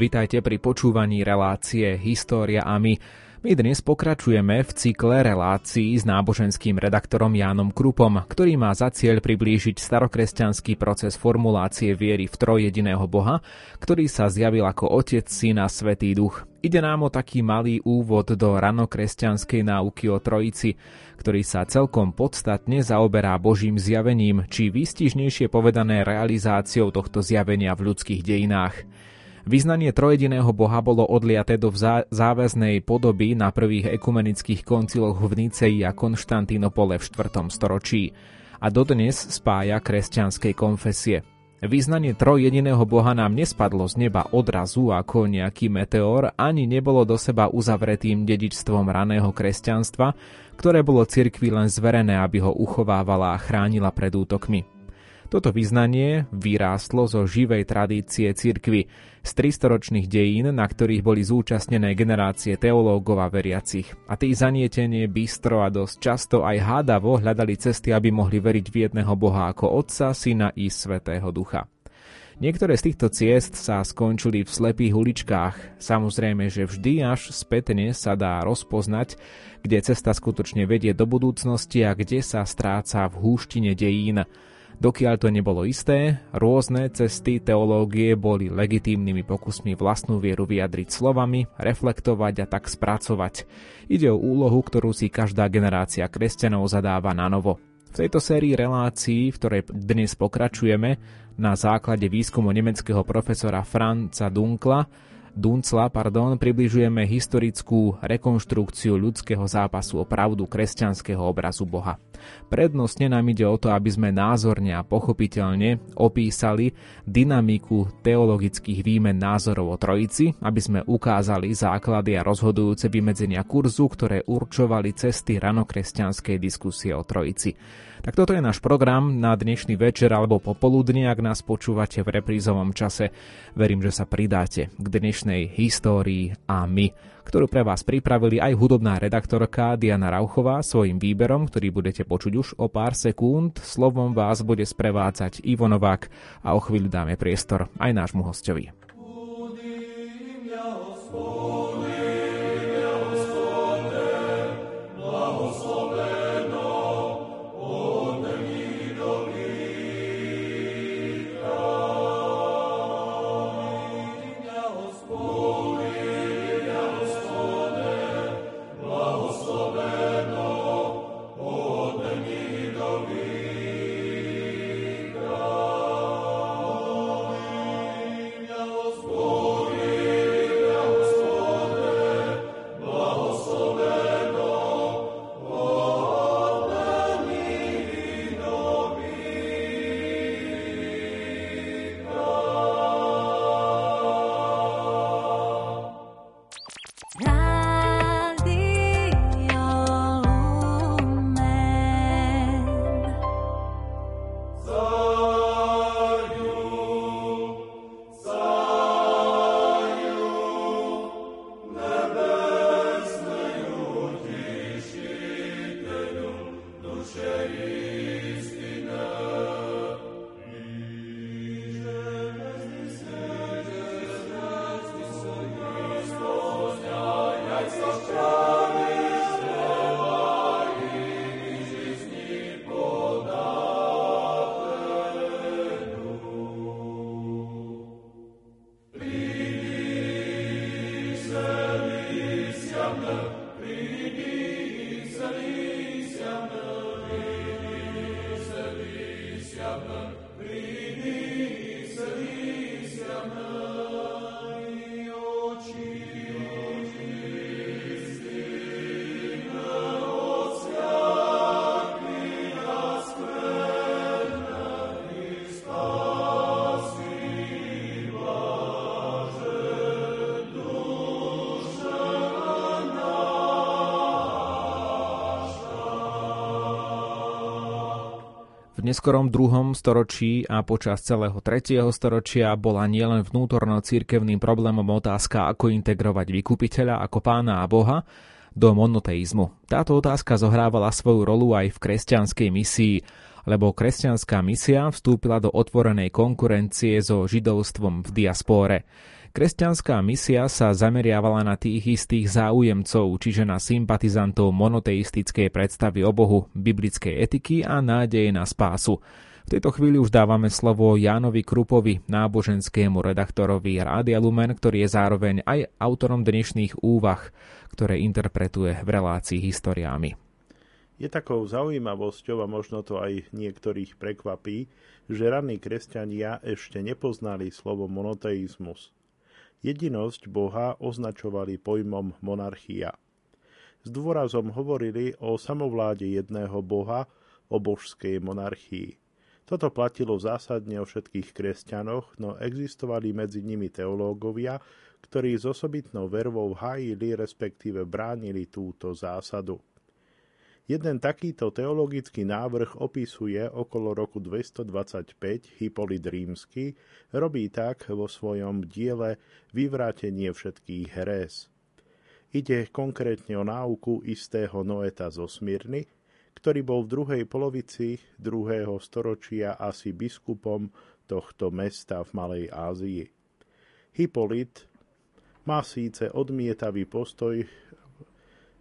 Vitajte pri počúvaní relácie História a my. My dnes pokračujeme v cykle relácií s náboženským redaktorom Jánom Krupom, ktorý má za cieľ priblížiť starokresťanský proces formulácie viery v trojjediného Boha, ktorý sa zjavil ako Otec, Syn a Svetý Duch. Ide nám o taký malý úvod do ranokresťanskej náuky o Trojici, ktorý sa celkom podstatne zaoberá Božím zjavením, či výstižnejšie povedané realizáciou tohto zjavenia v ľudských dejinách. Vyznanie trojediného Boha bolo odliaté do záväznej podoby na prvých ekumenických konciloch v Nicei a Konštantínopole v 4. storočí a dodnes spája kresťanskej konfesie. Význanie trojjediného Boha nám nespadlo z neba odrazu ako nejaký meteor, ani nebolo do seba uzavretým dedičstvom raného kresťanstva, ktoré bolo cirkvi len zverené, aby ho uchovávala a chránila pred útokmi. Toto vyznanie vyrástlo zo živej tradície cirkvy, z 300-ročných dejín, na ktorých boli zúčastnené generácie teológov a veriacich. A tí zanietenie, bystro a dosť často aj hádavo hľadali cesty, aby mohli veriť v jedného Boha ako Otca, Syna i Svetého Ducha. Niektoré z týchto ciest sa skončili v slepých uličkách. Samozrejme, že vždy až spätne sa dá rozpoznať, kde cesta skutočne vedie do budúcnosti a kde sa stráca v húštine dejín. Dokiaľ to nebolo isté, rôzne cesty teológie boli legitímnymi pokusmi vlastnú vieru vyjadriť slovami, reflektovať a tak spracovať. Ide o úlohu, ktorú si každá generácia kresťanov zadáva na novo. V tejto sérii relácií, v ktorej dnes pokračujeme, na základe výskumu nemeckého profesora Franca Dunkla, Duncla pardon, približujeme historickú rekonštrukciu ľudského zápasu o pravdu kresťanského obrazu Boha. Prednostne nám ide o to, aby sme názorne a pochopiteľne opísali dynamiku teologických výmen názorov o Trojici, aby sme ukázali základy a rozhodujúce vymedzenia kurzu, ktoré určovali cesty ranokresťanskej diskusie o Trojici. Tak toto je náš program na dnešný večer alebo popoludne, ak nás počúvate v reprízovom čase. Verím, že sa pridáte k dnešnej histórii a my, ktorú pre vás pripravili aj hudobná redaktorka Diana Rauchová svojim výberom, ktorý budete počuť už o pár sekúnd. Slovom vás bude sprevádzať Ivo Novák a o chvíľu dáme priestor aj nášmu hostovi. V neskorom druhom storočí a počas celého tretieho storočia bola nielen vnútorno církevným problémom otázka, ako integrovať vykupiteľa ako pána a boha do monoteizmu. Táto otázka zohrávala svoju rolu aj v kresťanskej misii, lebo kresťanská misia vstúpila do otvorenej konkurencie so židovstvom v diaspóre. Kresťanská misia sa zameriavala na tých istých záujemcov, čiže na sympatizantov monoteistickej predstavy o Bohu, biblickej etiky a nádeje na spásu. V tejto chvíli už dávame slovo Jánovi Krupovi, náboženskému redaktorovi Rádia Lumen, ktorý je zároveň aj autorom dnešných úvah, ktoré interpretuje v relácii historiami. Je takou zaujímavosťou a možno to aj niektorých prekvapí, že ranní kresťania ešte nepoznali slovo monoteizmus – Jedinosť Boha označovali pojmom monarchia. S dôrazom hovorili o samovláde jedného Boha, o božskej monarchii. Toto platilo zásadne o všetkých kresťanoch, no existovali medzi nimi teológovia, ktorí s osobitnou vervou hájili, respektíve bránili túto zásadu. Jeden takýto teologický návrh opisuje okolo roku 225 Hippolyt Rímsky, robí tak vo svojom diele Vyvrátenie všetkých herés. Ide konkrétne o náuku istého Noeta zo Smyrny, ktorý bol v druhej polovici druhého storočia asi biskupom tohto mesta v Malej Ázii. Hippolyt má síce odmietavý postoj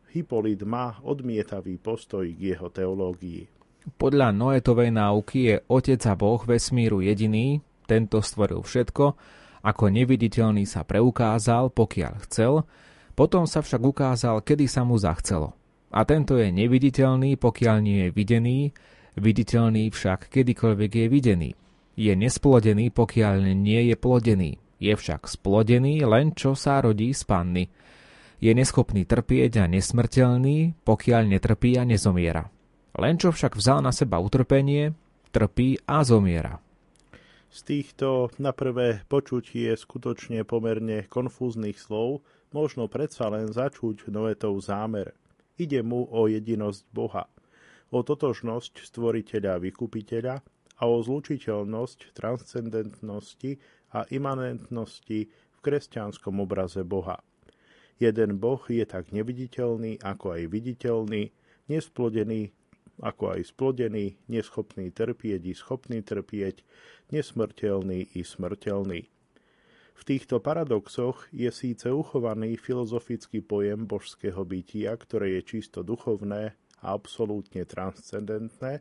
Hippolyt má odmietavý postoj k jeho teológii. Podľa Noetovej náuky je Otec a Boh vesmíru jediný, tento stvoril všetko, ako neviditeľný sa preukázal, pokiaľ chcel, potom sa však ukázal, kedy sa mu zachcelo. A tento je neviditeľný, pokiaľ nie je videný, viditeľný však kedykoľvek je videný. Je nesplodený, pokiaľ nie je plodený. Je však splodený len čo sa rodí z panny je neschopný trpieť a nesmrteľný, pokiaľ netrpí a nezomiera. Len čo však vzal na seba utrpenie, trpí a zomiera. Z týchto na prvé počutie skutočne pomerne konfúznych slov možno predsa len začuť Noetov zámer. Ide mu o jedinosť Boha, o totožnosť stvoriteľa a vykupiteľa a o zlučiteľnosť transcendentnosti a imanentnosti v kresťanskom obraze Boha. Jeden Boh je tak neviditeľný, ako aj viditeľný, nesplodený, ako aj splodený, neschopný trpieť i schopný trpieť, nesmrteľný i smrteľný. V týchto paradoxoch je síce uchovaný filozofický pojem božského bytia, ktoré je čisto duchovné a absolútne transcendentné,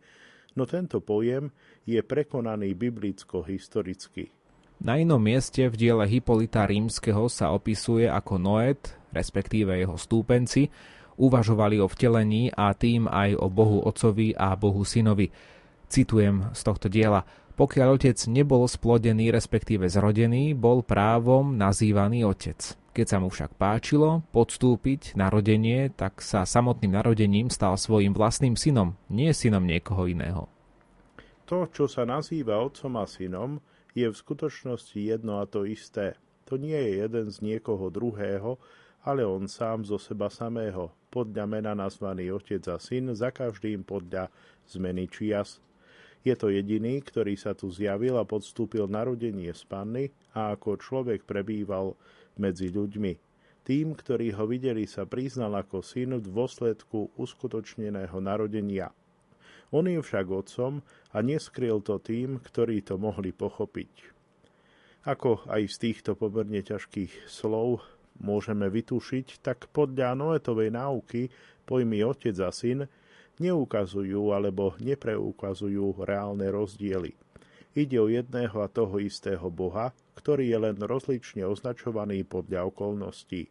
no tento pojem je prekonaný biblicko-historicky. Na inom mieste v diele Hipolita rímskeho sa opisuje ako Noet, respektíve jeho stúpenci, uvažovali o vtelení a tým aj o Bohu Otcovi a Bohu Synovi. Citujem z tohto diela. Pokiaľ otec nebol splodený, respektíve zrodený, bol právom nazývaný otec. Keď sa mu však páčilo podstúpiť narodenie, tak sa samotným narodením stal svojim vlastným synom, nie synom niekoho iného. To, čo sa nazýva otcom a synom, je v skutočnosti jedno a to isté. To nie je jeden z niekoho druhého, ale on sám zo seba samého, podľa mena nazvaný otec a syn, za každým podľa zmeny čias. Je to jediný, ktorý sa tu zjavil a podstúpil narodenie z panny a ako človek prebýval medzi ľuďmi. Tým, ktorí ho videli, sa priznal ako syn v dôsledku uskutočneného narodenia. On je však otcom a neskryl to tým, ktorí to mohli pochopiť. Ako aj z týchto pomerne ťažkých slov môžeme vytušiť, tak podľa Noetovej náuky pojmy otec a syn neukazujú alebo nepreukazujú reálne rozdiely. Ide o jedného a toho istého Boha, ktorý je len rozlične označovaný podľa okolností.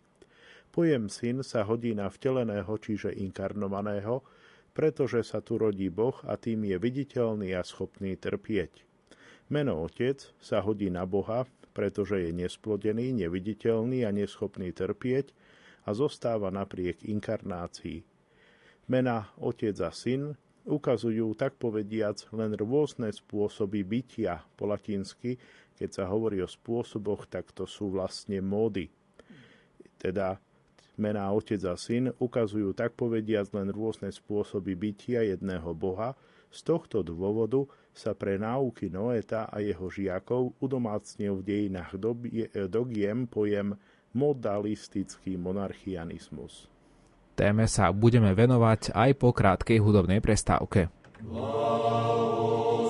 Pojem syn sa hodí na vteleného, čiže inkarnovaného, pretože sa tu rodí Boh a tým je viditeľný a schopný trpieť. Meno Otec sa hodí na Boha, pretože je nesplodený, neviditeľný a neschopný trpieť a zostáva napriek inkarnácii. Mena Otec a Syn ukazujú tak povediac len rôzne spôsoby bytia po latinsky, keď sa hovorí o spôsoboch, tak to sú vlastne módy. Teda Mená Otec a Syn ukazujú tak povediac len rôzne spôsoby bytia jedného Boha, z tohto dôvodu sa pre náuky Noeta a jeho žiakov udomácnil v dejinách dogiem pojem modalistický monarchianizmus. Téme sa budeme venovať aj po krátkej hudobnej prestávke. Wow.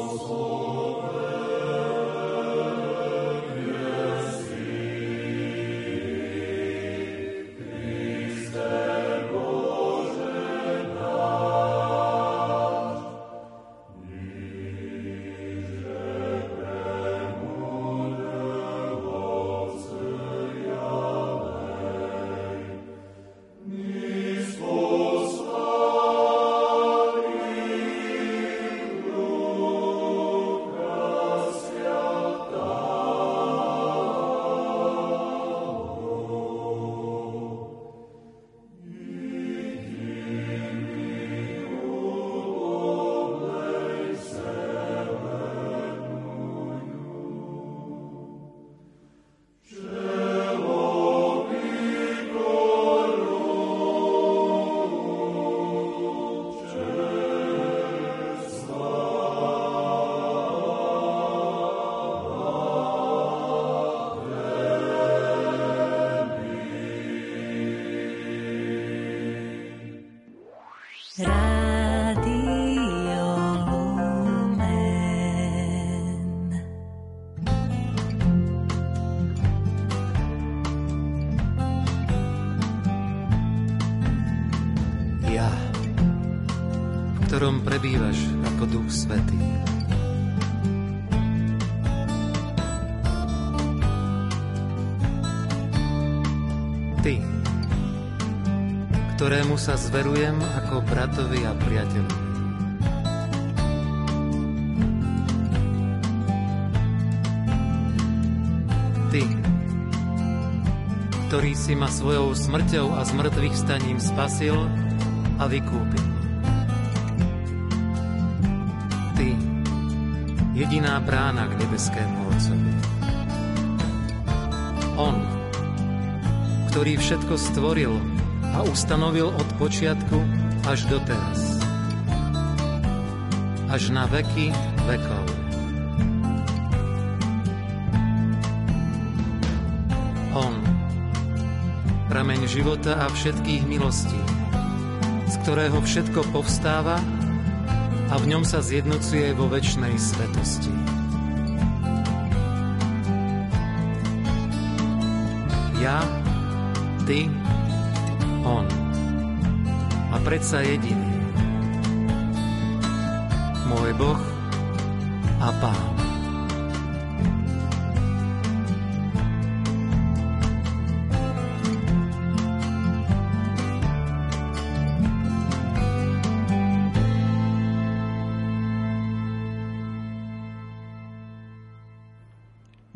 Prebývaš ako Duch Svetý. Ty, ktorému sa zverujem ako bratovi a priateľovi. Ty, ktorý si ma svojou smrťou a zmrtvých staním spasil a vykúpil. Jediná brána k nebeskému Otcovi. On, ktorý všetko stvoril a ustanovil od počiatku až do teraz. Až na veky vekov. On, prameň života a všetkých milostí, z ktorého všetko povstáva a v ňom sa zjednocuje vo väčšnej svetosti. Ja ty, on. A predsa jediný. Môj Boh a Pán.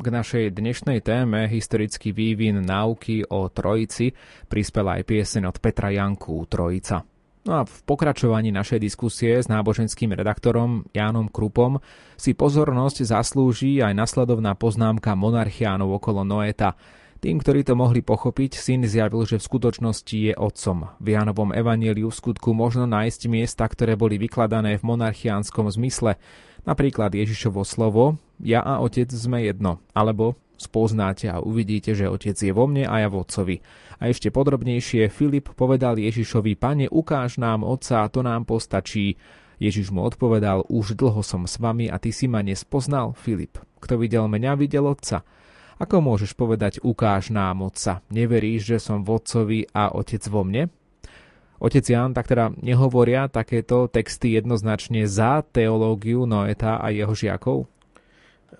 K našej dnešnej téme historický vývin náuky o Trojici prispela aj pieseň od Petra Janku Trojica. No a v pokračovaní našej diskusie s náboženským redaktorom Jánom Krupom si pozornosť zaslúži aj nasledovná poznámka monarchiánov okolo Noeta. Tým, ktorí to mohli pochopiť, syn zjavil, že v skutočnosti je otcom. V Jánovom evanieliu v skutku možno nájsť miesta, ktoré boli vykladané v monarchiánskom zmysle. Napríklad Ježišovo slovo Ja a Otec sme jedno, alebo spoznáte a uvidíte, že Otec je vo mne a ja v Otcovi. A ešte podrobnejšie Filip povedal Ježišovi, Pane, ukáž nám Otca, to nám postačí. Ježiš mu odpovedal, už dlho som s vami a ty si ma nespoznal, Filip. Kto videl mňa, videl Otca. Ako môžeš povedať, ukáž nám Otca? Neveríš, že som v Otcovi a Otec vo mne? Otec Jan tak teda nehovoria takéto texty jednoznačne za teológiu Noeta a jeho žiakov?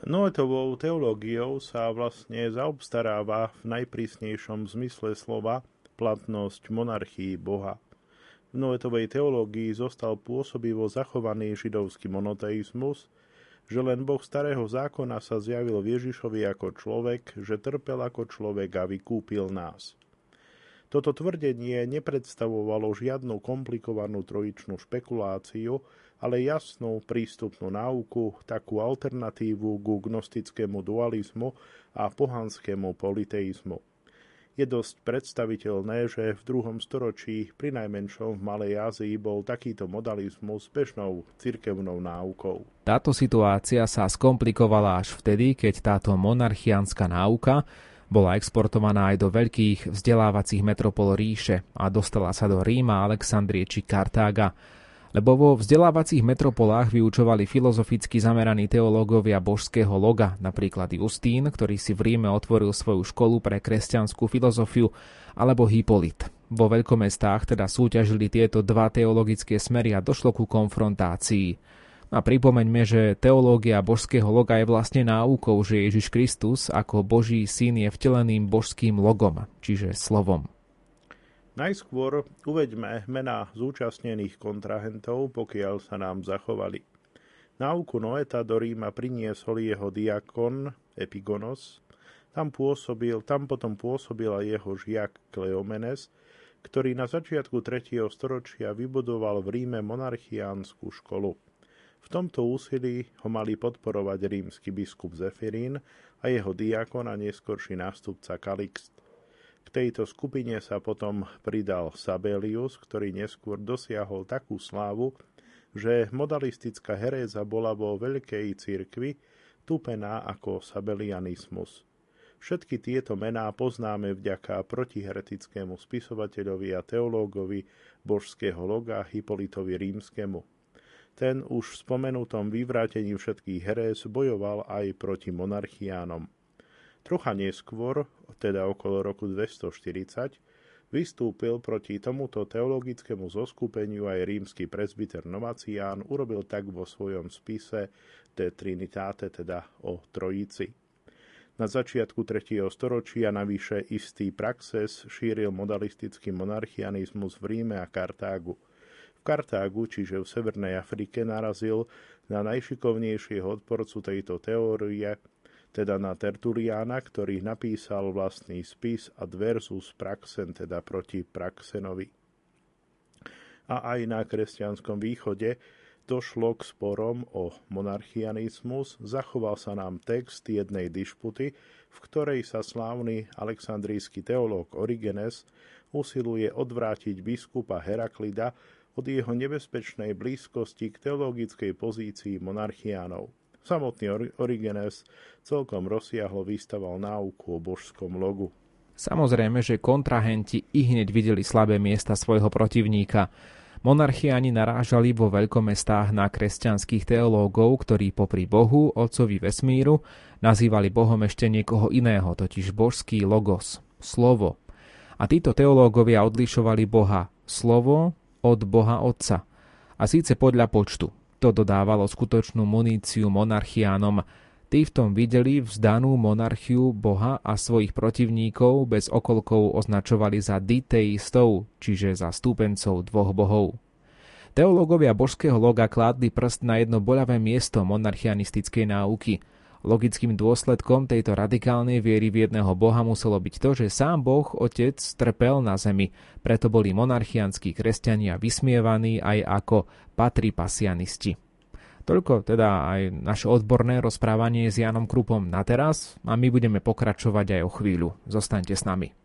Noetovou teológiou sa vlastne zaobstaráva v najprísnejšom zmysle slova platnosť monarchii Boha. V Noetovej teológii zostal pôsobivo zachovaný židovský monoteizmus, že len Boh starého zákona sa zjavil Ježišovi ako človek, že trpel ako človek a vykúpil nás. Toto tvrdenie nepredstavovalo žiadnu komplikovanú trojičnú špekuláciu, ale jasnú prístupnú náuku, takú alternatívu ku gnostickému dualizmu a pohanskému politeizmu. Je dosť predstaviteľné, že v druhom storočí, pri najmenšom v Malej Ázii, bol takýto modalizmus bežnou cirkevnou náukou. Táto situácia sa skomplikovala až vtedy, keď táto monarchiánska náuka bola exportovaná aj do veľkých vzdelávacích metropol ríše a dostala sa do Ríma, Alexandrie či Kartága. Lebo vo vzdelávacích metropolách vyučovali filozoficky zameraní teológovia božského loga, napríklad Justín, ktorý si v Ríme otvoril svoju školu pre kresťanskú filozofiu, alebo Hipolit. Vo veľkomestách teda súťažili tieto dva teologické smery a došlo ku konfrontácii. A pripomeňme, že teológia božského loga je vlastne náukou, že Ježiš Kristus ako Boží syn je vteleným božským logom, čiže slovom. Najskôr uveďme mená zúčastnených kontrahentov, pokiaľ sa nám zachovali. Náuku Noeta do Ríma priniesol jeho diakon Epigonos, tam, pôsobil, tam potom pôsobil aj jeho žiak Kleomenes, ktorý na začiatku 3. storočia vybudoval v Ríme monarchiánsku školu. V tomto úsilí ho mali podporovať rímsky biskup Zefirín a jeho diakon a neskorší nástupca Kalixt. K tejto skupine sa potom pridal Sabelius, ktorý neskôr dosiahol takú slávu, že modalistická heréza bola vo veľkej cirkvi tupená ako sabelianizmus. Všetky tieto mená poznáme vďaka protiheretickému spisovateľovi a teológovi božského loga Hipolitovi rímskemu. Ten už v spomenutom vyvrátení všetkých herés bojoval aj proti monarchiánom. Trocha neskôr, teda okolo roku 240, Vystúpil proti tomuto teologickému zoskupeniu aj rímsky presbyter Novacián, urobil tak vo svojom spise De Trinitate, teda o Trojici. Na začiatku 3. storočia navyše istý praxes šíril modalistický monarchianizmus v Ríme a Kartágu. V Kartágu, čiže v Severnej Afrike, narazil na najšikovnejšieho odporcu tejto teórie, teda na Tertuliána, ktorý napísal vlastný spis Adversus Praxen, teda proti Praxenovi. A aj na kresťanskom východe došlo k sporom o monarchianizmus, zachoval sa nám text jednej dišputy, v ktorej sa slávny aleksandrijský teológ Origenes usiluje odvrátiť biskupa Heraklida od jeho nebezpečnej blízkosti k teologickej pozícii monarchiánov. Samotný Origenes celkom rozsiahlo vystaval náuku o božskom logu. Samozrejme, že kontrahenti i hneď videli slabé miesta svojho protivníka. Monarchiani narážali vo veľkomestách na kresťanských teológov, ktorí popri Bohu, Otcovi vesmíru, nazývali Bohom ešte niekoho iného, totiž božský logos, slovo. A títo teológovia odlišovali Boha, slovo, od Boha Otca. A síce podľa počtu. To dodávalo skutočnú muníciu monarchiánom. Tí v tom videli vzdanú monarchiu Boha a svojich protivníkov bez okolkov označovali za diteistov, čiže za stúpencov dvoch bohov. Teológovia božského loga kládli prst na jedno boľavé miesto monarchianistickej náuky – Logickým dôsledkom tejto radikálnej viery v jedného boha muselo byť to, že sám boh, otec, trpel na zemi, preto boli monarchianskí kresťania vysmievaní aj ako patripasianisti. Toľko teda aj naše odborné rozprávanie s Janom Krupom na teraz a my budeme pokračovať aj o chvíľu. Zostaňte s nami.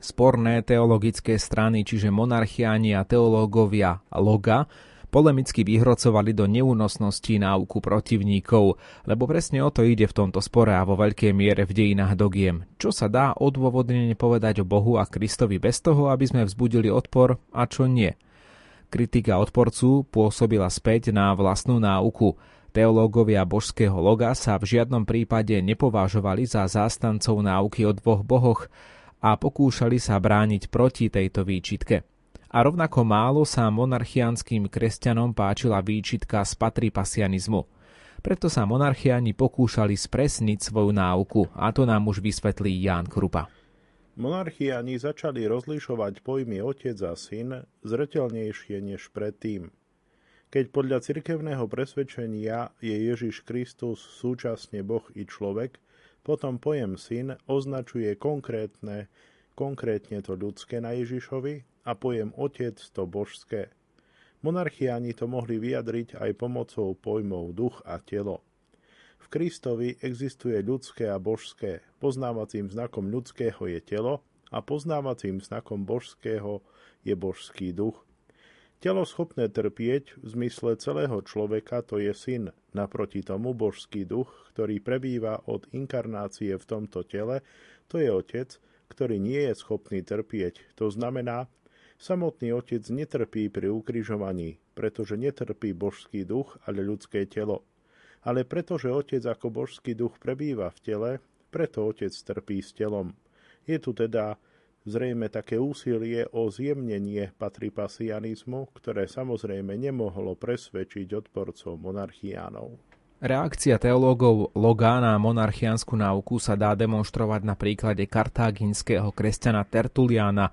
Sporné teologické strany, čiže monarchiáni a teológovia Loga, polemicky vyhrocovali do neúnosnosti náuku protivníkov, lebo presne o to ide v tomto spore a vo veľkej miere v dejinách dogiem. Čo sa dá odôvodnene povedať o Bohu a Kristovi bez toho, aby sme vzbudili odpor a čo nie. Kritika odporcu pôsobila späť na vlastnú náuku. Teológovia božského loga sa v žiadnom prípade nepovažovali za zástancov náuky o dvoch bohoch a pokúšali sa brániť proti tejto výčitke. A rovnako málo sa monarchianským kresťanom páčila výčitka z patripasianizmu. Preto sa monarchiani pokúšali spresniť svoju náuku a to nám už vysvetlí Ján Krupa. Monarchiani začali rozlišovať pojmy otec a syn zretelnejšie než predtým – keď podľa cirkevného presvedčenia je Ježiš Kristus súčasne Boh i človek, potom pojem syn označuje konkrétne, konkrétne to ľudské na Ježišovi a pojem otec to božské. Monarchiani to mohli vyjadriť aj pomocou pojmov duch a telo. V Kristovi existuje ľudské a božské. Poznávacím znakom ľudského je telo a poznávacím znakom božského je božský duch. Telo schopné trpieť v zmysle celého človeka to je syn, naproti tomu božský duch, ktorý prebýva od inkarnácie v tomto tele, to je otec, ktorý nie je schopný trpieť. To znamená, samotný otec netrpí pri ukrižovaní, pretože netrpí božský duch, ale ľudské telo. Ale pretože otec ako božský duch prebýva v tele, preto otec trpí s telom. Je tu teda zrejme také úsilie o zjemnenie patripasianizmu, ktoré samozrejme nemohlo presvedčiť odporcov monarchiánov. Reakcia teológov Loga na monarchiánsku náuku sa dá demonstrovať na príklade kartáginského kresťana Tertuliana.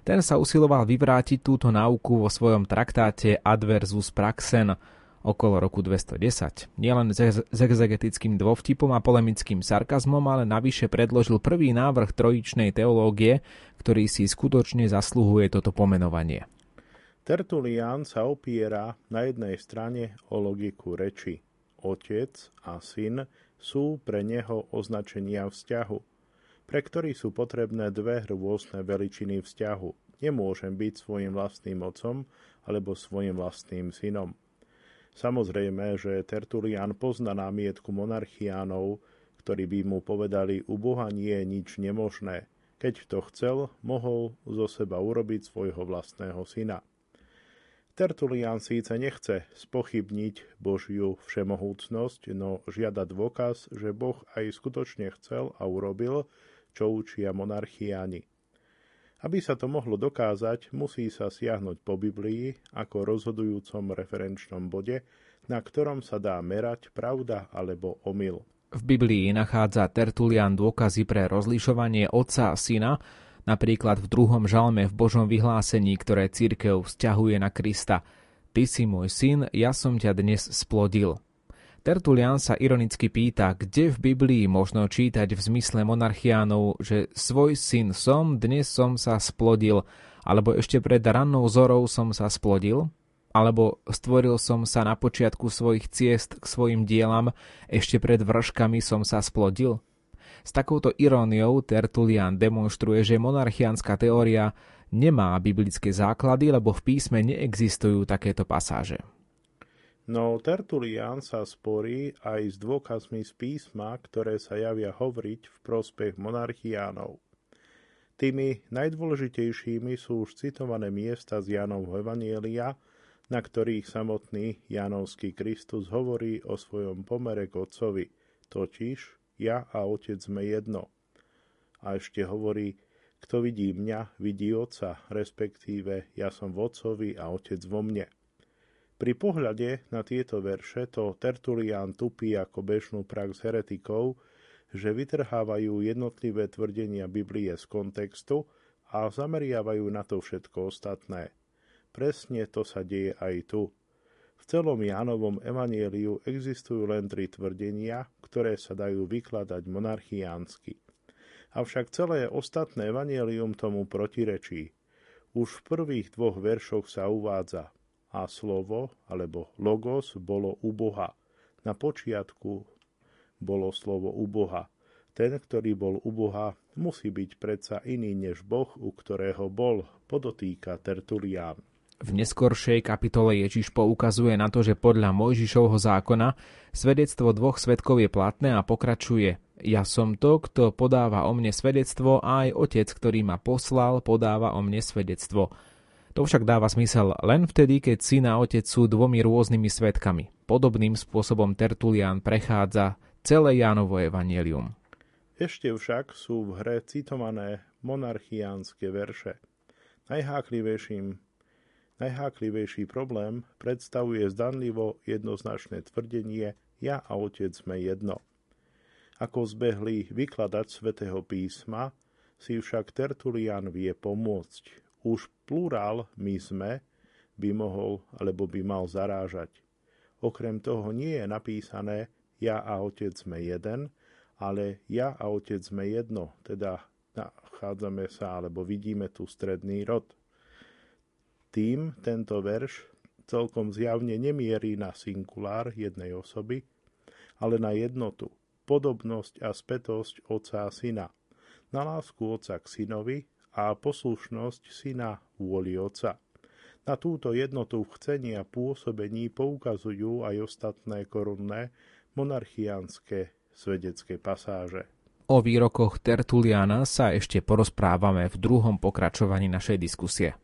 Ten sa usiloval vyvrátiť túto náuku vo svojom traktáte Adversus Praxen – okolo roku 210. Nielen s exegetickým dôvtipom a polemickým sarkazmom, ale navyše predložil prvý návrh trojičnej teológie, ktorý si skutočne zasluhuje toto pomenovanie. Tertulian sa opiera na jednej strane o logiku reči. Otec a syn sú pre neho označenia vzťahu, pre ktorý sú potrebné dve rôzne veličiny vzťahu. Nemôžem byť svojim vlastným otcom alebo svojim vlastným synom. Samozrejme, že Tertulian pozná námietku monarchiánov, ktorí by mu povedali, u Boha nie je nič nemožné. Keď to chcel, mohol zo seba urobiť svojho vlastného syna. Tertulian síce nechce spochybniť Božiu všemohúcnosť, no žiada dôkaz, že Boh aj skutočne chcel a urobil, čo učia monarchiáni. Aby sa to mohlo dokázať, musí sa siahnuť po Biblii ako rozhodujúcom referenčnom bode, na ktorom sa dá merať pravda alebo omyl. V Biblii nachádza Tertulian dôkazy pre rozlišovanie otca a syna, napríklad v druhom žalme v Božom vyhlásení, ktoré církev vzťahuje na Krista. Ty si môj syn, ja som ťa dnes splodil. Tertulian sa ironicky pýta, kde v Biblii možno čítať v zmysle monarchiánov, že svoj syn som, dnes som sa splodil, alebo ešte pred rannou zorou som sa splodil, alebo stvoril som sa na počiatku svojich ciest k svojim dielam, ešte pred vrškami som sa splodil? S takouto iróniou Tertulian demonstruje, že monarchiánska teória nemá biblické základy, lebo v písme neexistujú takéto pasáže. No Tertulian sa sporí aj s dôkazmi z písma, ktoré sa javia hovoriť v prospech monarchiánov. Tými najdôležitejšími sú už citované miesta z Jánovho Evanielia, na ktorých samotný Jánovský Kristus hovorí o svojom pomere k Otcovi, totiž ja a Otec sme jedno. A ešte hovorí, kto vidí mňa, vidí Otca, respektíve ja som v Otcovi a Otec vo mne. Pri pohľade na tieto verše to Tertulian tupí ako bežnú prax heretikov, že vytrhávajú jednotlivé tvrdenia Biblie z kontextu a zameriavajú na to všetko ostatné. Presne to sa deje aj tu. V celom Jánovom evanieliu existujú len tri tvrdenia, ktoré sa dajú vykladať monarchiánsky. Avšak celé ostatné evanielium tomu protirečí. Už v prvých dvoch veršoch sa uvádza a slovo alebo logos bolo u Boha. Na počiatku bolo slovo u Boha. Ten, ktorý bol u Boha, musí byť predsa iný než Boh, u ktorého bol, podotýka Tertulián. V neskoršej kapitole Ježiš poukazuje na to, že podľa Mojžišovho zákona svedectvo dvoch svetkov je platné a pokračuje. Ja som to, kto podáva o mne svedectvo a aj otec, ktorý ma poslal, podáva o mne svedectvo. To však dáva zmysel len vtedy, keď syn a otec sú dvomi rôznymi svetkami. Podobným spôsobom Tertulian prechádza celé Jánovo evanielium. Ešte však sú v hre citované monarchiánske verše. Najháklivejším Najháklivejší problém predstavuje zdanlivo jednoznačné tvrdenie ja a otec sme jedno. Ako zbehli vykladať svätého písma, si však Tertulian vie pomôcť. Už plurál my sme by mohol alebo by mal zarážať. Okrem toho nie je napísané ja a otec sme jeden, ale ja a otec sme jedno, teda nachádzame sa alebo vidíme tu stredný rod. Tým tento verš celkom zjavne nemierí na singulár jednej osoby, ale na jednotu, podobnosť a spätosť otca a syna, na lásku otca k synovi a poslušnosť syna vôli otca. Na túto jednotu v chcení a pôsobení poukazujú aj ostatné korunné monarchiánske svedecké pasáže. O výrokoch Tertuliana sa ešte porozprávame v druhom pokračovaní našej diskusie.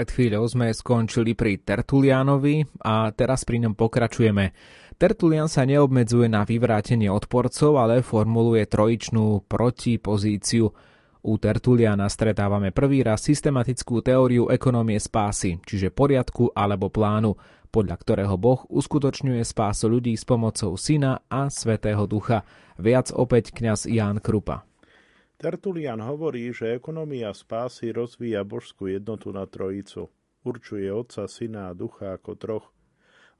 Pred chvíľou sme skončili pri Tertulianovi a teraz pri ňom pokračujeme. Tertulian sa neobmedzuje na vyvrátenie odporcov, ale formuluje trojičnú protipozíciu. U Tertuliana stretávame prvý raz systematickú teóriu ekonomie spásy, čiže poriadku alebo plánu, podľa ktorého Boh uskutočňuje spásu ľudí s pomocou Syna a Svetého Ducha. Viac opäť kňaz Ján Krupa. Tertulian hovorí, že ekonomia spásy rozvíja božskú jednotu na trojicu. Určuje Otca, Syna a Ducha ako troch.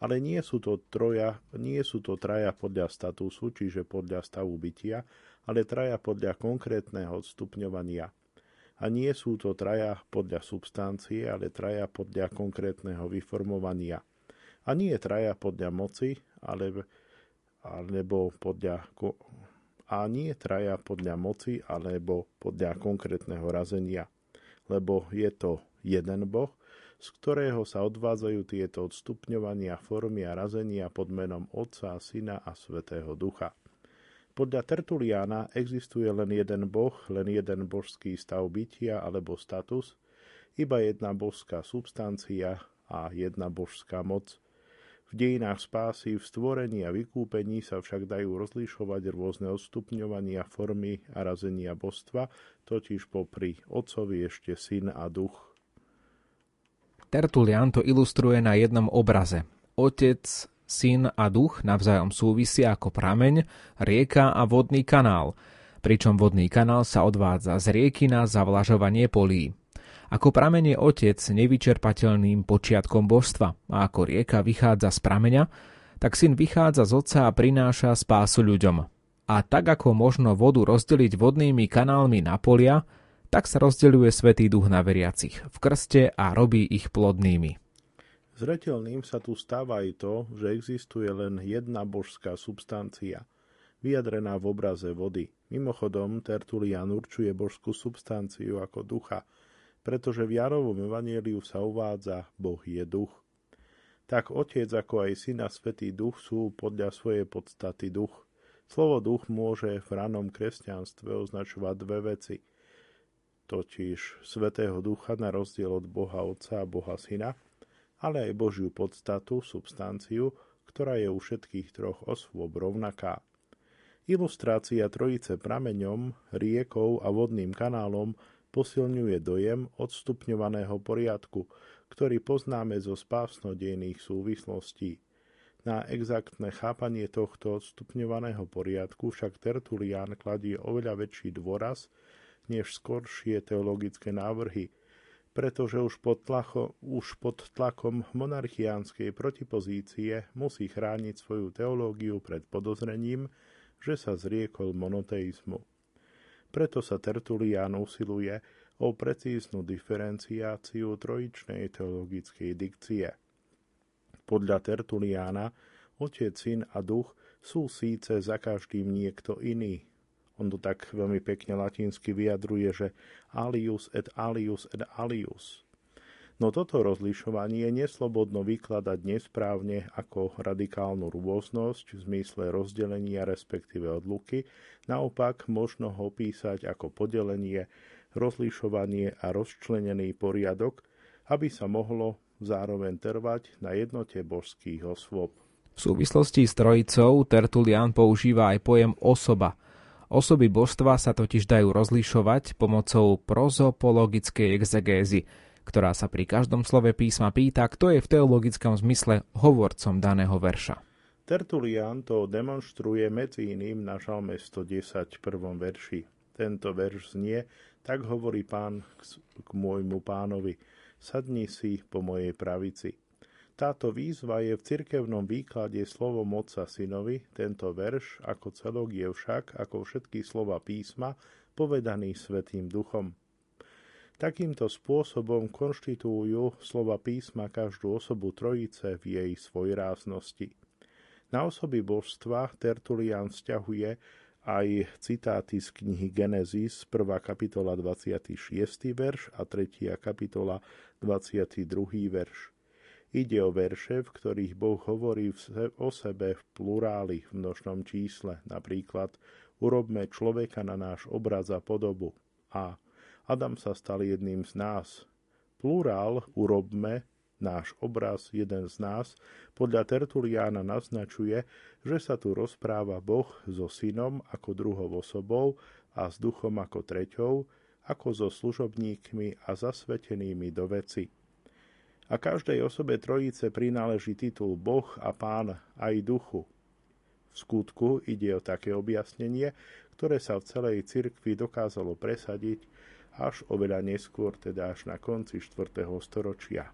Ale nie sú to, troja, nie sú to traja podľa statusu, čiže podľa stavu bytia, ale traja podľa konkrétneho odstupňovania. A nie sú to traja podľa substancie, ale traja podľa konkrétneho vyformovania. A nie traja podľa moci, ale, alebo podľa a nie traja podľa moci alebo podľa konkrétneho razenia, lebo je to jeden Boh, z ktorého sa odvádzajú tieto odstupňovania, formy a razenia pod menom Otca, Syna a Svetého Ducha. Podľa Tertuliána existuje len jeden Boh, len jeden božský stav bytia alebo status, iba jedna božská substancia a jedna božská moc – v dejinách spásy, v stvorení a vykúpení sa však dajú rozlišovať rôzne odstupňovania formy a razenia božstva, totiž popri Otcovi ešte Syn a Duch. Tertulian to ilustruje na jednom obraze. Otec, Syn a Duch navzájom súvisia ako prameň, rieka a vodný kanál, pričom vodný kanál sa odvádza z rieky na zavlažovanie polí. Ako pramen otec nevyčerpateľným počiatkom božstva a ako rieka vychádza z prameňa, tak syn vychádza z otca a prináša spásu ľuďom. A tak ako možno vodu rozdeliť vodnými kanálmi na polia, tak sa rozdeľuje Svetý duch na veriacich v krste a robí ich plodnými. Zretelným sa tu stáva aj to, že existuje len jedna božská substancia, vyjadrená v obraze vody. Mimochodom, Tertulian určuje božskú substanciu ako ducha, pretože v Jarovom evanieliu sa uvádza Boh je duch. Tak Otec ako aj Syn a Svetý duch sú podľa svojej podstaty duch. Slovo duch môže v ranom kresťanstve označovať dve veci. Totiž Svetého ducha na rozdiel od Boha Otca a Boha Syna, ale aj Božiu podstatu, substanciu, ktorá je u všetkých troch osôb rovnaká. Ilustrácia trojice prameňom, riekou a vodným kanálom posilňuje dojem odstupňovaného poriadku, ktorý poznáme zo spásnodejných súvislostí. Na exaktné chápanie tohto stupňovaného poriadku však Tertulian kladie oveľa väčší dôraz než skoršie teologické návrhy, pretože už pod, tlacho, už pod tlakom monarchiánskej protipozície musí chrániť svoju teológiu pred podozrením, že sa zriekol monoteizmu. Preto sa Tertulian usiluje o precíznu diferenciáciu trojičnej teologickej dikcie – podľa Tertuliána Otec, Syn a Duch sú síce za každým niekto iný. On to tak veľmi pekne latinsky vyjadruje, že alius et alius et alius. No toto rozlišovanie neslobodno vykladať nesprávne ako radikálnu rôznosť v zmysle rozdelenia respektíve odluky, naopak možno ho písať ako podelenie, rozlišovanie a rozčlenený poriadok, aby sa mohlo zároveň trvať na jednote božských osôb. V súvislosti s trojicou Tertulian používa aj pojem osoba. Osoby božstva sa totiž dajú rozlišovať pomocou prozopologickej exegézy, ktorá sa pri každom slove písma pýta, kto je v teologickom zmysle hovorcom daného verša. Tertulian to demonstruje medzi iným na žalme 110 prvom verši. Tento verš znie, tak hovorí pán k môjmu pánovi – sadni si po mojej pravici. Táto výzva je v cirkevnom výklade slovom Otca Synovi, tento verš ako celok je však, ako všetky slova písma, povedaný Svetým Duchom. Takýmto spôsobom konštitujú slova písma každú osobu Trojice v jej svojráznosti. Na osoby božstva Tertulian vzťahuje aj citáty z knihy Genesis, 1. kapitola 26. verš a 3. kapitola 22. verš. Ide o verše, v ktorých Boh hovorí o sebe v pluráli v množnom čísle, napríklad urobme človeka na náš obraz a podobu. A Adam sa stal jedným z nás. Plurál urobme náš obraz, jeden z nás, podľa Tertuliána naznačuje, že sa tu rozpráva Boh so synom ako druhou osobou a s duchom ako treťou, ako so služobníkmi a zasvetenými do veci. A každej osobe trojice prináleží titul Boh a Pán aj duchu. V skutku ide o také objasnenie, ktoré sa v celej cirkvi dokázalo presadiť až oveľa neskôr, teda až na konci 4. storočia.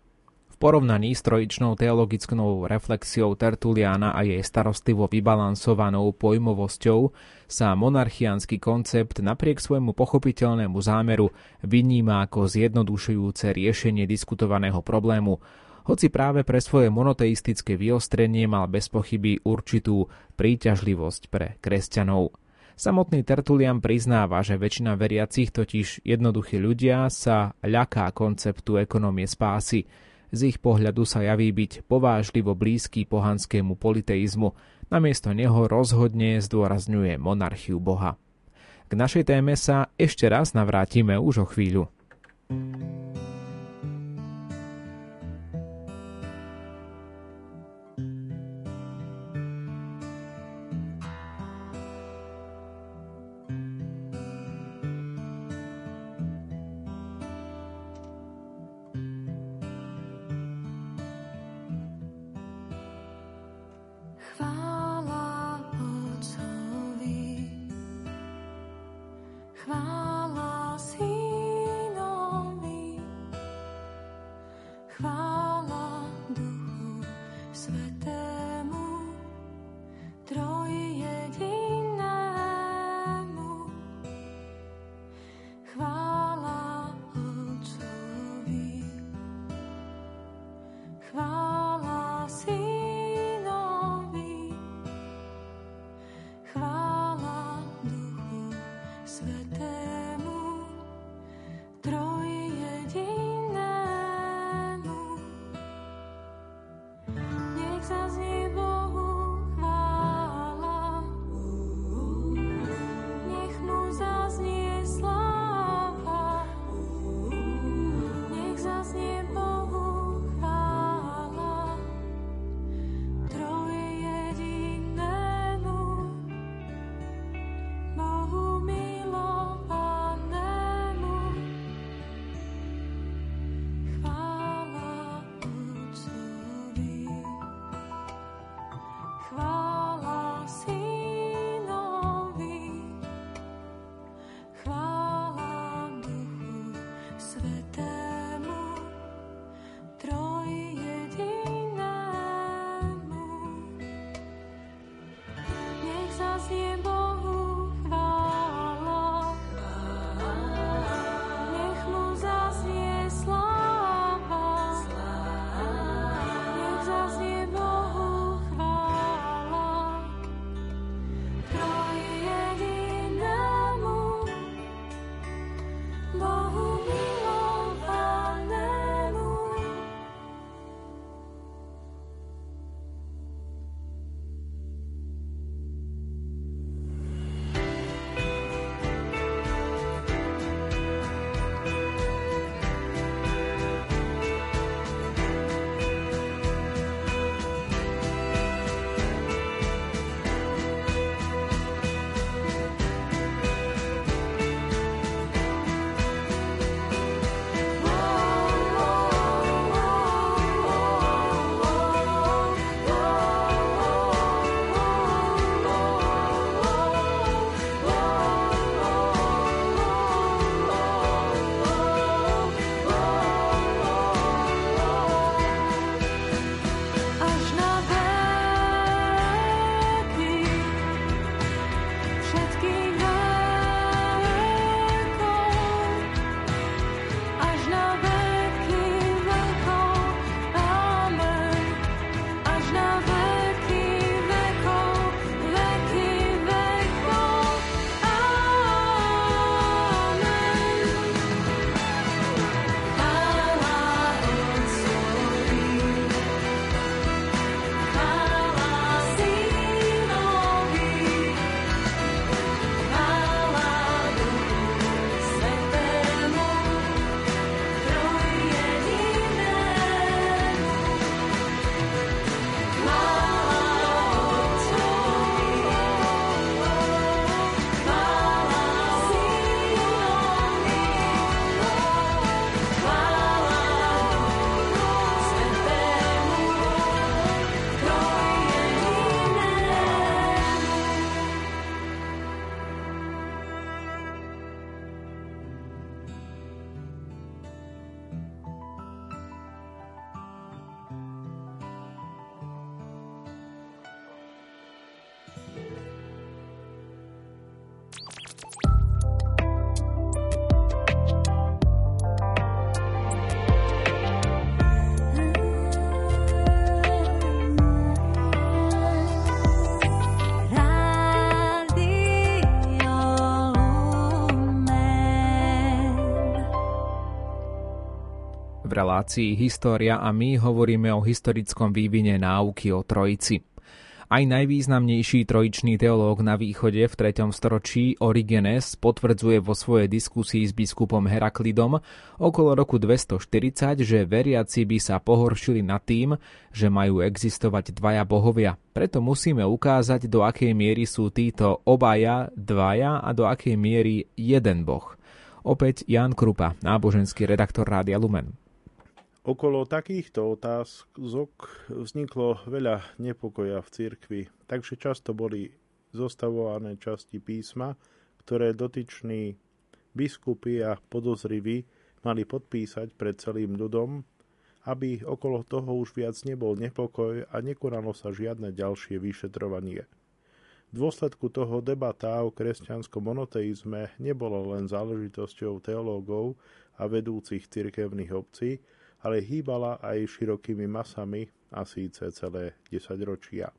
V porovnaní s trojičnou teologickou reflexiou Tertuliana a jej starostlivo vybalansovanou pojmovosťou sa monarchiánsky koncept napriek svojmu pochopiteľnému zámeru vyníma ako zjednodušujúce riešenie diskutovaného problému, hoci práve pre svoje monoteistické vyostrenie mal bez pochyby určitú príťažlivosť pre kresťanov. Samotný Tertulian priznáva, že väčšina veriacich, totiž jednoduchí ľudia, sa ľaká konceptu ekonomie spásy – z ich pohľadu sa javí byť povážlivo blízky pohanskému politeizmu, namiesto neho rozhodne zdôrazňuje monarchiu Boha. K našej téme sa ešte raz navrátime už o chvíľu. Relácii História a my hovoríme o historickom vývine náuky o Trojici. Aj najvýznamnejší trojičný teológ na východe v 3. storočí Origenes potvrdzuje vo svojej diskusii s biskupom Heraklidom okolo roku 240, že veriaci by sa pohoršili nad tým, že majú existovať dvaja bohovia. Preto musíme ukázať, do akej miery sú títo obaja dvaja a do akej miery jeden boh. Opäť Jan Krupa, náboženský redaktor Rádia Lumen. Okolo takýchto otázok vzniklo veľa nepokoja v cirkvi, takže často boli zostavované časti písma, ktoré dotyční biskupy a podozriví mali podpísať pred celým ľudom, aby okolo toho už viac nebol nepokoj a nekonalo sa žiadne ďalšie vyšetrovanie. V dôsledku toho debata o kresťanskom monoteizme nebola len záležitosťou teológov a vedúcich cirkevných obcí, ale hýbala aj širokými masami a síce celé desaťročia.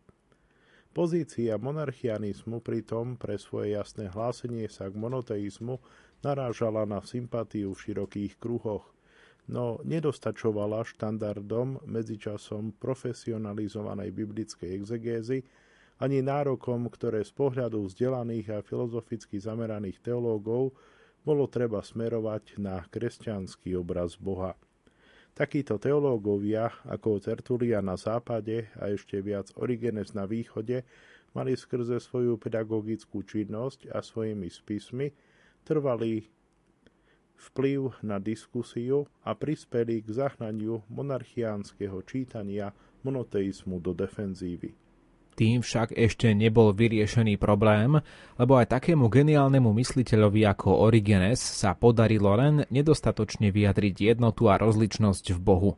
Pozícia monarchianizmu pritom pre svoje jasné hlásenie sa k monoteizmu narážala na sympatiu v širokých kruhoch, no nedostačovala štandardom medzičasom profesionalizovanej biblickej exegézy ani nárokom, ktoré z pohľadu vzdelaných a filozoficky zameraných teológov bolo treba smerovať na kresťanský obraz Boha. Takíto teológovia ako Tertulia na západe a ešte viac Origenes na východe mali skrze svoju pedagogickú činnosť a svojimi spismi trvalý vplyv na diskusiu a prispeli k zahnaniu monarchiánskeho čítania monoteizmu do defenzívy. Tým však ešte nebol vyriešený problém, lebo aj takému geniálnemu mysliteľovi ako Origenes sa podarilo len nedostatočne vyjadriť jednotu a rozličnosť v Bohu.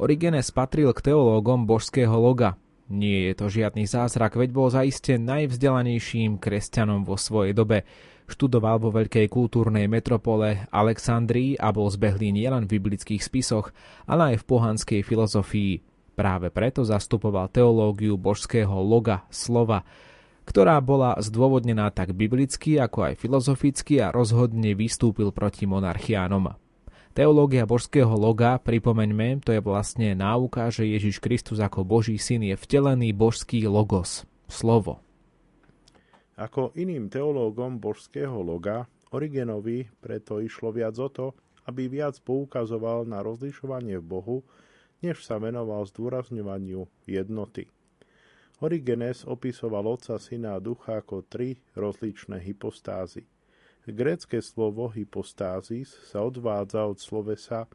Origenes patril k teológom božského loga. Nie je to žiadny zázrak, veď bol zaiste najvzdelanejším kresťanom vo svojej dobe. Študoval vo veľkej kultúrnej metropole Alexandrii a bol zbehlý nielen v biblických spisoch, ale aj v pohanskej filozofii. Práve preto zastupoval teológiu božského loga, slova, ktorá bola zdôvodnená tak biblicky, ako aj filozoficky a rozhodne vystúpil proti monarchiánom. Teológia božského loga, pripomeňme, to je vlastne náuka, že Ježiš Kristus ako Boží syn je vtelený božský logos, slovo. Ako iným teológom božského loga, Origenovi preto išlo viac o to, aby viac poukazoval na rozlišovanie v Bohu než sa venoval zdôrazňovaniu jednoty. Origenes opisoval Otca, Syna a Ducha ako tri rozličné hypostázy. Grécké slovo hypostázis sa odvádza od slovesa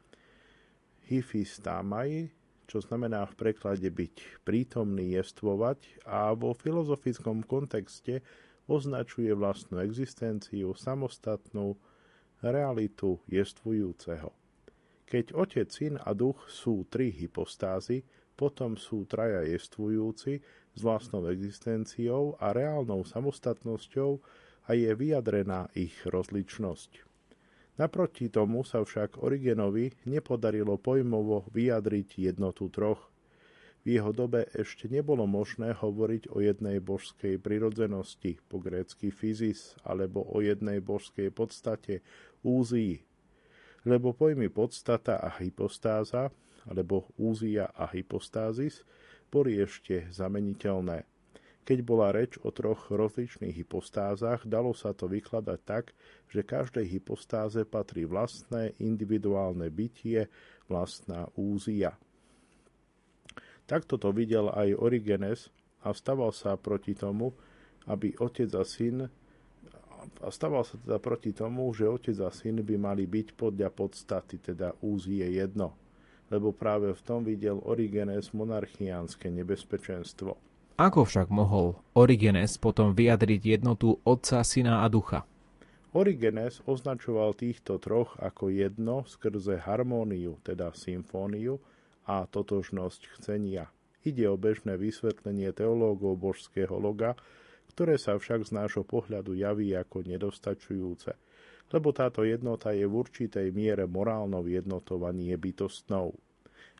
hyfistamai, čo znamená v preklade byť prítomný, jestvovať a vo filozofickom kontexte označuje vlastnú existenciu, samostatnú realitu jestvujúceho. Keď Otec, Syn a Duch sú tri hypostázy, potom sú traja jestvujúci s vlastnou existenciou a reálnou samostatnosťou a je vyjadrená ich rozličnosť. Naproti tomu sa však Origenovi nepodarilo pojmovo vyjadriť jednotu troch. V jeho dobe ešte nebolo možné hovoriť o jednej božskej prirodzenosti, po grécky fyzis, alebo o jednej božskej podstate, úzii, lebo pojmy podstata a hypostáza, alebo úzia a hypostázis, boli ešte zameniteľné. Keď bola reč o troch rozličných hypostázach, dalo sa to vykladať tak, že každej hypostáze patrí vlastné individuálne bytie, vlastná úzia. Takto to videl aj Origenes a vstaval sa proti tomu, aby otec a syn a stával sa teda proti tomu, že otec a syn by mali byť podľa podstaty, teda úzie jedno, lebo práve v tom videl Origenes monarchiánske nebezpečenstvo. Ako však mohol Origenes potom vyjadriť jednotu Otca, Syna a Ducha? Origenes označoval týchto troch ako jedno skrze harmóniu, teda symfóniu a totožnosť chcenia. Ide o bežné vysvetlenie teológov božského loga, ktoré sa však z nášho pohľadu javí ako nedostačujúce, lebo táto jednota je v určitej miere morálnou jednotou a bytostnou.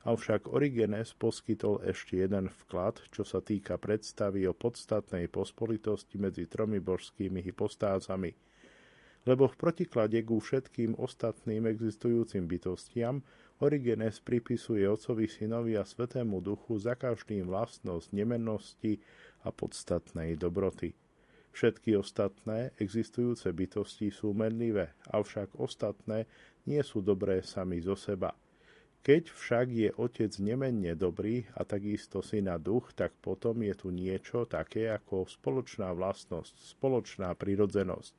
Avšak Origenes poskytol ešte jeden vklad, čo sa týka predstavy o podstatnej pospolitosti medzi tromi božskými hypostázami. Lebo v protiklade ku všetkým ostatným existujúcim bytostiam, Origenes pripisuje Otcovi, Synovi a Svetému Duchu za každým vlastnosť nemennosti a podstatnej dobroty. Všetky ostatné existujúce bytosti sú menlivé, avšak ostatné nie sú dobré sami zo seba. Keď však je otec nemenne dobrý a takisto syna duch, tak potom je tu niečo také ako spoločná vlastnosť, spoločná prirodzenosť.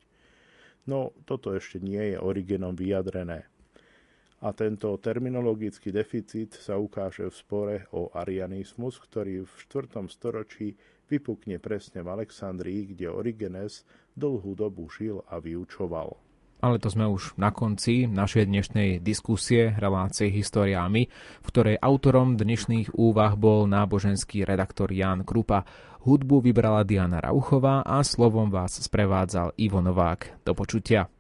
No, toto ešte nie je Origenom vyjadrené a tento terminologický deficit sa ukáže v spore o arianizmus, ktorý v 4. storočí vypukne presne v Alexandrii, kde Origenes dlhú dobu žil a vyučoval. Ale to sme už na konci našej dnešnej diskusie relácie Historiámi, v ktorej autorom dnešných úvah bol náboženský redaktor Jan Krupa. Hudbu vybrala Diana Rauchová a slovom vás sprevádzal Ivo Novák. Do počutia.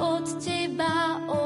od teba, od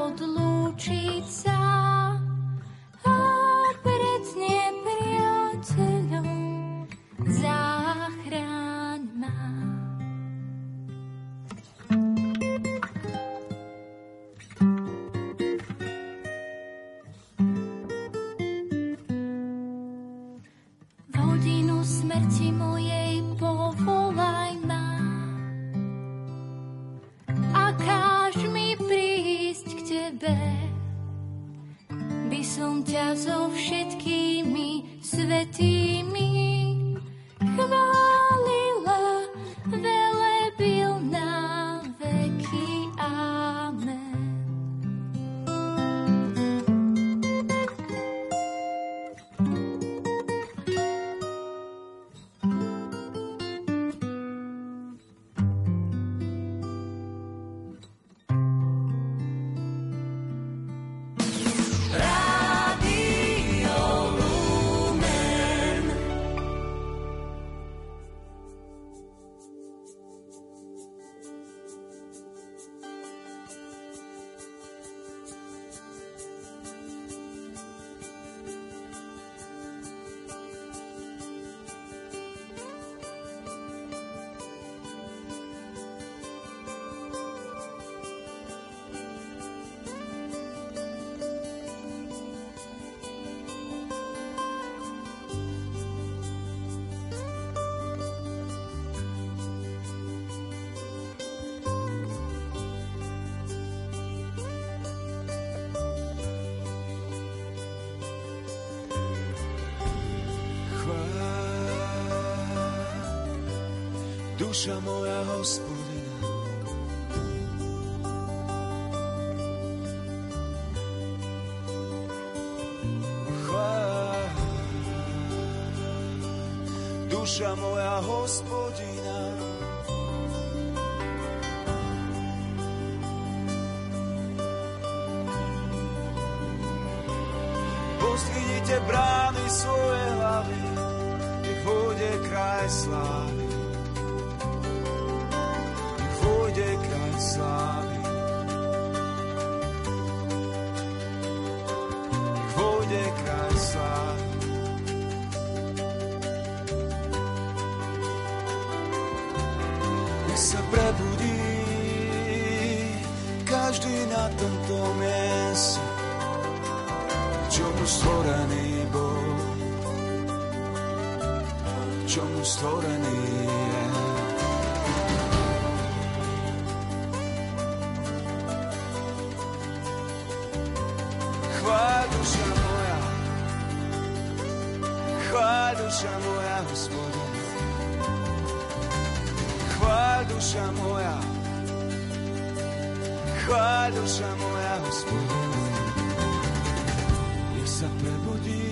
duša moja hospodina. Chvála, duša moja hospodina. Pozdvihnite brány svoje hlavy, nech vôjde kraj slávy. Tomto mieste, čomu stvorený bol. čomu stvorený je. Chváľ duša moja, chváľ duša moja, hospodina. Chváľ duša moja, chváľ duša moja, hospodina. Nech sa prebudí,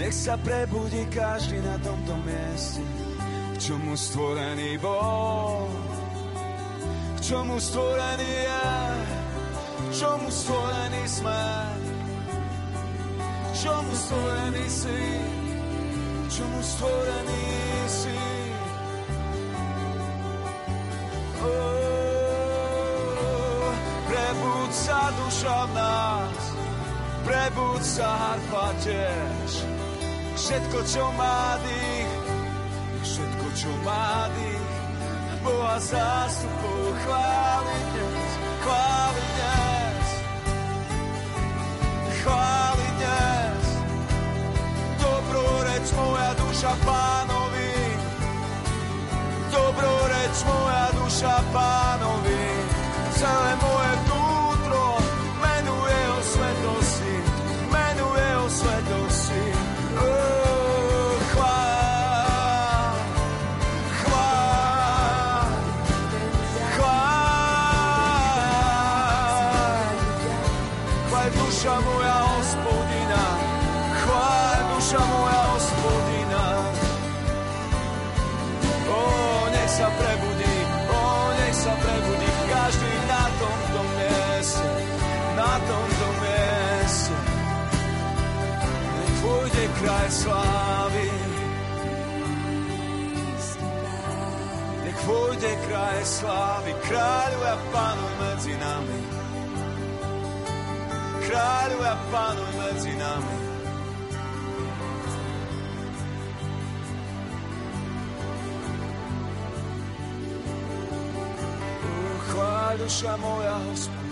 nech sa prebudí každý na tomto mieste, k čomu stvorený bol, k čomu stvorený je, k čomu stvorený sme, k čomu stvorený si, k čomu stvorený si. Prebud sa duša v nás, prebud sa harfa tiež. Všetko, čo má dých, všetko, čo má dých, Boha zástupov chváli dnes, chváli dnes, chváli dnes. Dobroreč moja duša pánovi, dobroreč moja duša pánovi, celé moje vnútro kraj slávy, nech vôjde kraj slávy, kráľuj a pánuj medzi nami. Kráľuj a pánuj medzi nami. Chváľ moja, hospodina.